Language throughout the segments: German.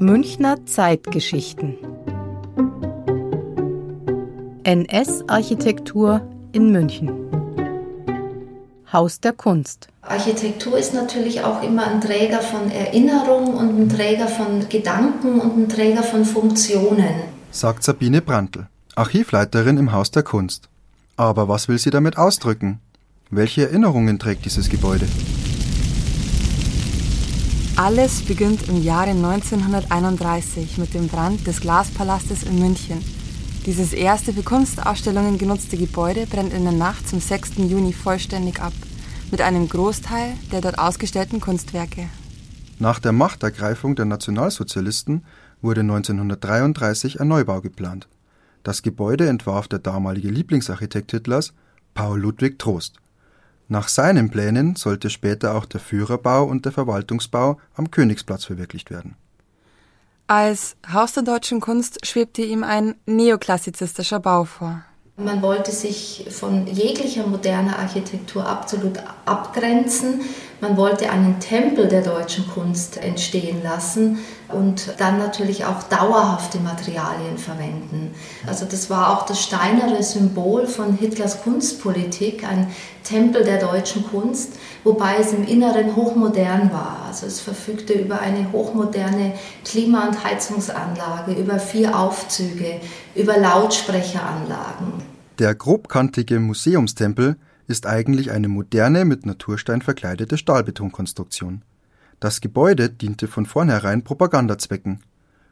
Münchner Zeitgeschichten NS-Architektur in München Haus der Kunst Architektur ist natürlich auch immer ein Träger von Erinnerung und ein Träger von Gedanken und ein Träger von Funktionen, sagt Sabine Brandl, Archivleiterin im Haus der Kunst. Aber was will sie damit ausdrücken? Welche Erinnerungen trägt dieses Gebäude? Alles beginnt im Jahre 1931 mit dem Brand des Glaspalastes in München. Dieses erste für Kunstausstellungen genutzte Gebäude brennt in der Nacht zum 6. Juni vollständig ab, mit einem Großteil der dort ausgestellten Kunstwerke. Nach der Machtergreifung der Nationalsozialisten wurde 1933 ein Neubau geplant. Das Gebäude entwarf der damalige Lieblingsarchitekt Hitlers, Paul Ludwig Trost. Nach seinen Plänen sollte später auch der Führerbau und der Verwaltungsbau am Königsplatz verwirklicht werden. Als Haus der deutschen Kunst schwebte ihm ein neoklassizistischer Bau vor. Man wollte sich von jeglicher moderner Architektur absolut abgrenzen. Man wollte einen Tempel der deutschen Kunst entstehen lassen, und dann natürlich auch dauerhafte Materialien verwenden. Also das war auch das steinere Symbol von Hitlers Kunstpolitik, ein Tempel der deutschen Kunst, wobei es im Inneren hochmodern war. Also es verfügte über eine hochmoderne Klima- und Heizungsanlage, über vier Aufzüge, über Lautsprecheranlagen. Der grobkantige Museumstempel ist eigentlich eine moderne, mit Naturstein verkleidete Stahlbetonkonstruktion. Das Gebäude diente von vornherein Propagandazwecken.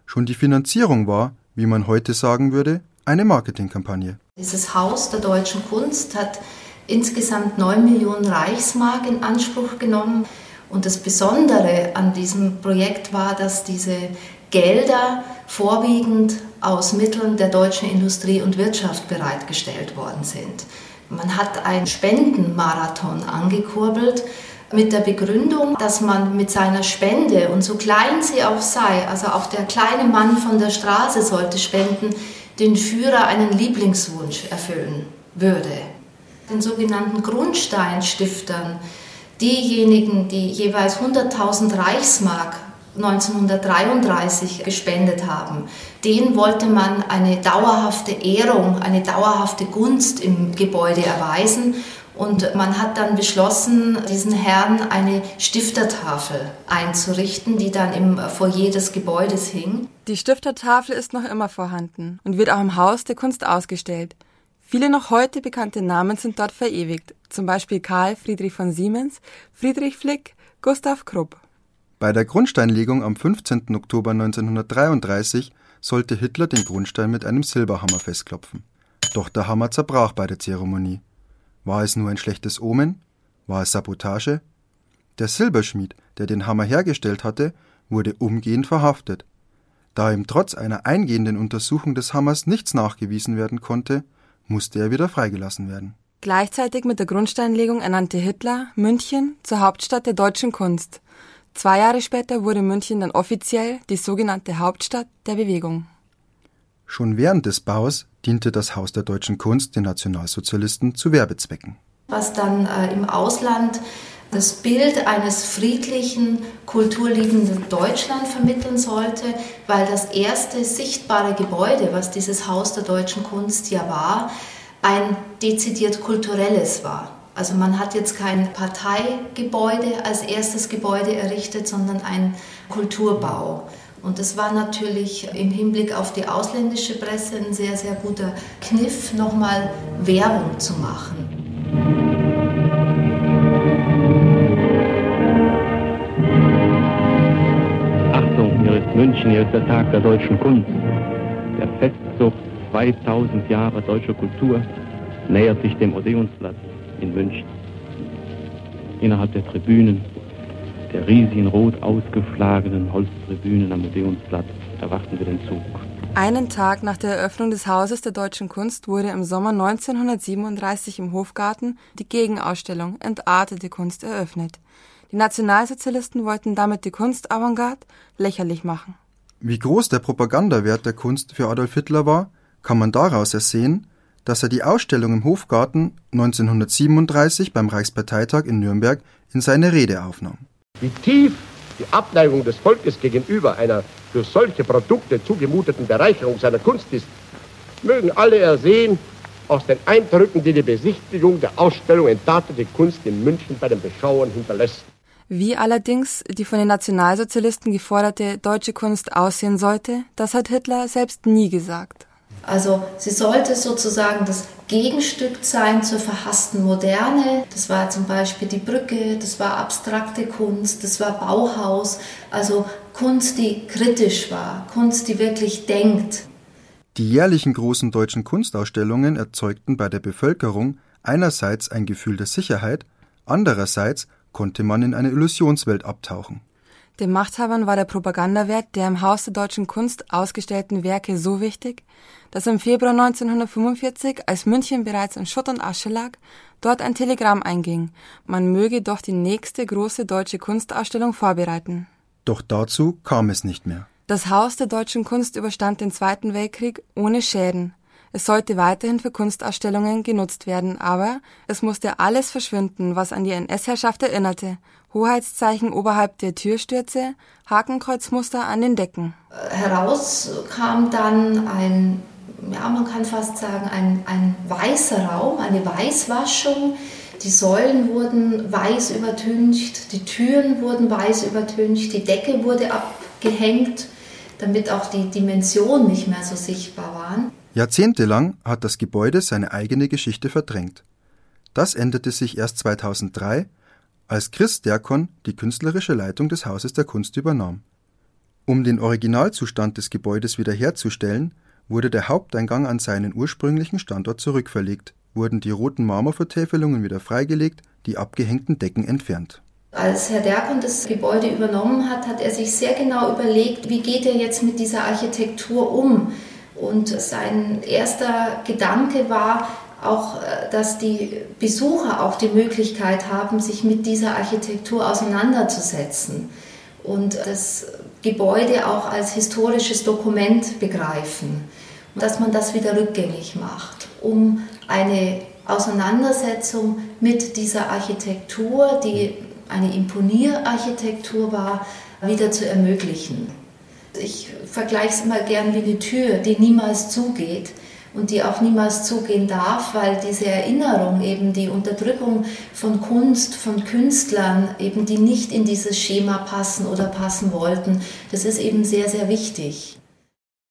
Schon die Finanzierung war, wie man heute sagen würde, eine Marketingkampagne. Dieses Haus der deutschen Kunst hat insgesamt 9 Millionen Reichsmark in Anspruch genommen. Und das Besondere an diesem Projekt war, dass diese Gelder vorwiegend aus Mitteln der deutschen Industrie und Wirtschaft bereitgestellt worden sind. Man hat einen Spendenmarathon angekurbelt mit der Begründung, dass man mit seiner Spende, und so klein sie auch sei, also auch der kleine Mann von der Straße sollte spenden, den Führer einen Lieblingswunsch erfüllen würde. Den sogenannten Grundsteinstiftern, diejenigen, die jeweils 100.000 Reichsmark 1933 gespendet haben, denen wollte man eine dauerhafte Ehrung, eine dauerhafte Gunst im Gebäude erweisen und man hat dann beschlossen, diesen Herren eine Stiftertafel einzurichten, die dann im Foyer des Gebäudes hing. Die Stiftertafel ist noch immer vorhanden und wird auch im Haus der Kunst ausgestellt. Viele noch heute bekannte Namen sind dort verewigt, zum Beispiel Karl Friedrich von Siemens, Friedrich Flick, Gustav Krupp. Bei der Grundsteinlegung am 15. Oktober 1933 sollte Hitler den Grundstein mit einem Silberhammer festklopfen. Doch der Hammer zerbrach bei der Zeremonie. War es nur ein schlechtes Omen? War es Sabotage? Der Silberschmied, der den Hammer hergestellt hatte, wurde umgehend verhaftet. Da ihm trotz einer eingehenden Untersuchung des Hammers nichts nachgewiesen werden konnte, musste er wieder freigelassen werden. Gleichzeitig mit der Grundsteinlegung ernannte Hitler München zur Hauptstadt der deutschen Kunst. Zwei Jahre später wurde München dann offiziell die sogenannte Hauptstadt der Bewegung. Schon während des Baus diente das Haus der deutschen Kunst den Nationalsozialisten zu Werbezwecken. Was dann äh, im Ausland das Bild eines friedlichen, kulturliebenden Deutschland vermitteln sollte, weil das erste sichtbare Gebäude, was dieses Haus der deutschen Kunst ja war, ein dezidiert kulturelles war. Also man hat jetzt kein Parteigebäude als erstes Gebäude errichtet, sondern ein Kulturbau. Und das war natürlich im Hinblick auf die ausländische Presse ein sehr, sehr guter Kniff, nochmal Werbung zu machen. Achtung, hier ist München, hier ist der Tag der deutschen Kunst. Der Festzug 2000 Jahre deutscher Kultur nähert sich dem Odeonsplatz in München. Innerhalb der Tribünen der riesigen rot ausgeschlagenen Holztribünen am Museumsplatz erwarten wir den Zug. Einen Tag nach der Eröffnung des Hauses der deutschen Kunst wurde im Sommer 1937 im Hofgarten die Gegenausstellung Entartete Kunst eröffnet. Die Nationalsozialisten wollten damit die Kunstavantgarde lächerlich machen. Wie groß der Propagandawert der Kunst für Adolf Hitler war, kann man daraus ersehen, dass er die Ausstellung im Hofgarten 1937 beim Reichsparteitag in Nürnberg in seine Rede aufnahm. Wie tief die Abneigung des Volkes gegenüber einer durch solche Produkte zugemuteten Bereicherung seiner Kunst ist, mögen alle ersehen aus den Eindrücken, die die Besichtigung der Ausstellung Entartete Kunst in München bei den Beschauern hinterlässt. Wie allerdings die von den Nationalsozialisten geforderte deutsche Kunst aussehen sollte, das hat Hitler selbst nie gesagt. Also sie sollte sozusagen das Gegenstück sein zur verhassten Moderne. Das war zum Beispiel die Brücke, das war abstrakte Kunst, das war Bauhaus, also Kunst, die kritisch war, Kunst, die wirklich denkt. Die jährlichen großen deutschen Kunstausstellungen erzeugten bei der Bevölkerung einerseits ein Gefühl der Sicherheit, andererseits konnte man in eine Illusionswelt abtauchen. Den Machthabern war der Propagandawert der im Haus der deutschen Kunst ausgestellten Werke so wichtig, dass im Februar 1945, als München bereits in Schutt und Asche lag, dort ein Telegramm einging, man möge doch die nächste große deutsche Kunstausstellung vorbereiten. Doch dazu kam es nicht mehr. Das Haus der deutschen Kunst überstand den Zweiten Weltkrieg ohne Schäden. Es sollte weiterhin für Kunstausstellungen genutzt werden, aber es musste alles verschwinden, was an die NS-Herrschaft erinnerte. Hoheitszeichen oberhalb der Türstürze, Hakenkreuzmuster an den Decken. Heraus kam dann ein, ja, man kann fast sagen, ein, ein weißer Raum, eine Weißwaschung. Die Säulen wurden weiß übertüncht, die Türen wurden weiß übertüncht, die Decke wurde abgehängt, damit auch die Dimensionen nicht mehr so sichtbar waren. Jahrzehntelang hat das Gebäude seine eigene Geschichte verdrängt. Das änderte sich erst 2003, als Chris Derkon die künstlerische Leitung des Hauses der Kunst übernahm. Um den Originalzustand des Gebäudes wiederherzustellen, wurde der Haupteingang an seinen ursprünglichen Standort zurückverlegt, wurden die roten Marmorvertäfelungen wieder freigelegt, die abgehängten Decken entfernt. Als Herr Derkon das Gebäude übernommen hat, hat er sich sehr genau überlegt, wie geht er jetzt mit dieser Architektur um. Und sein erster Gedanke war auch, äh, dass die Besucher auch die Möglichkeit haben, sich mit dieser Architektur auseinanderzusetzen und das Gebäude auch als historisches Dokument begreifen. Dass man das wieder rückgängig macht, um eine Auseinandersetzung mit dieser Architektur, die eine Imponierarchitektur war, wieder zu ermöglichen. Ich vergleiche es immer gern wie eine Tür, die niemals zugeht und die auch niemals zugehen darf, weil diese Erinnerung, eben die Unterdrückung von Kunst, von Künstlern, eben die nicht in dieses Schema passen oder passen wollten, das ist eben sehr, sehr wichtig.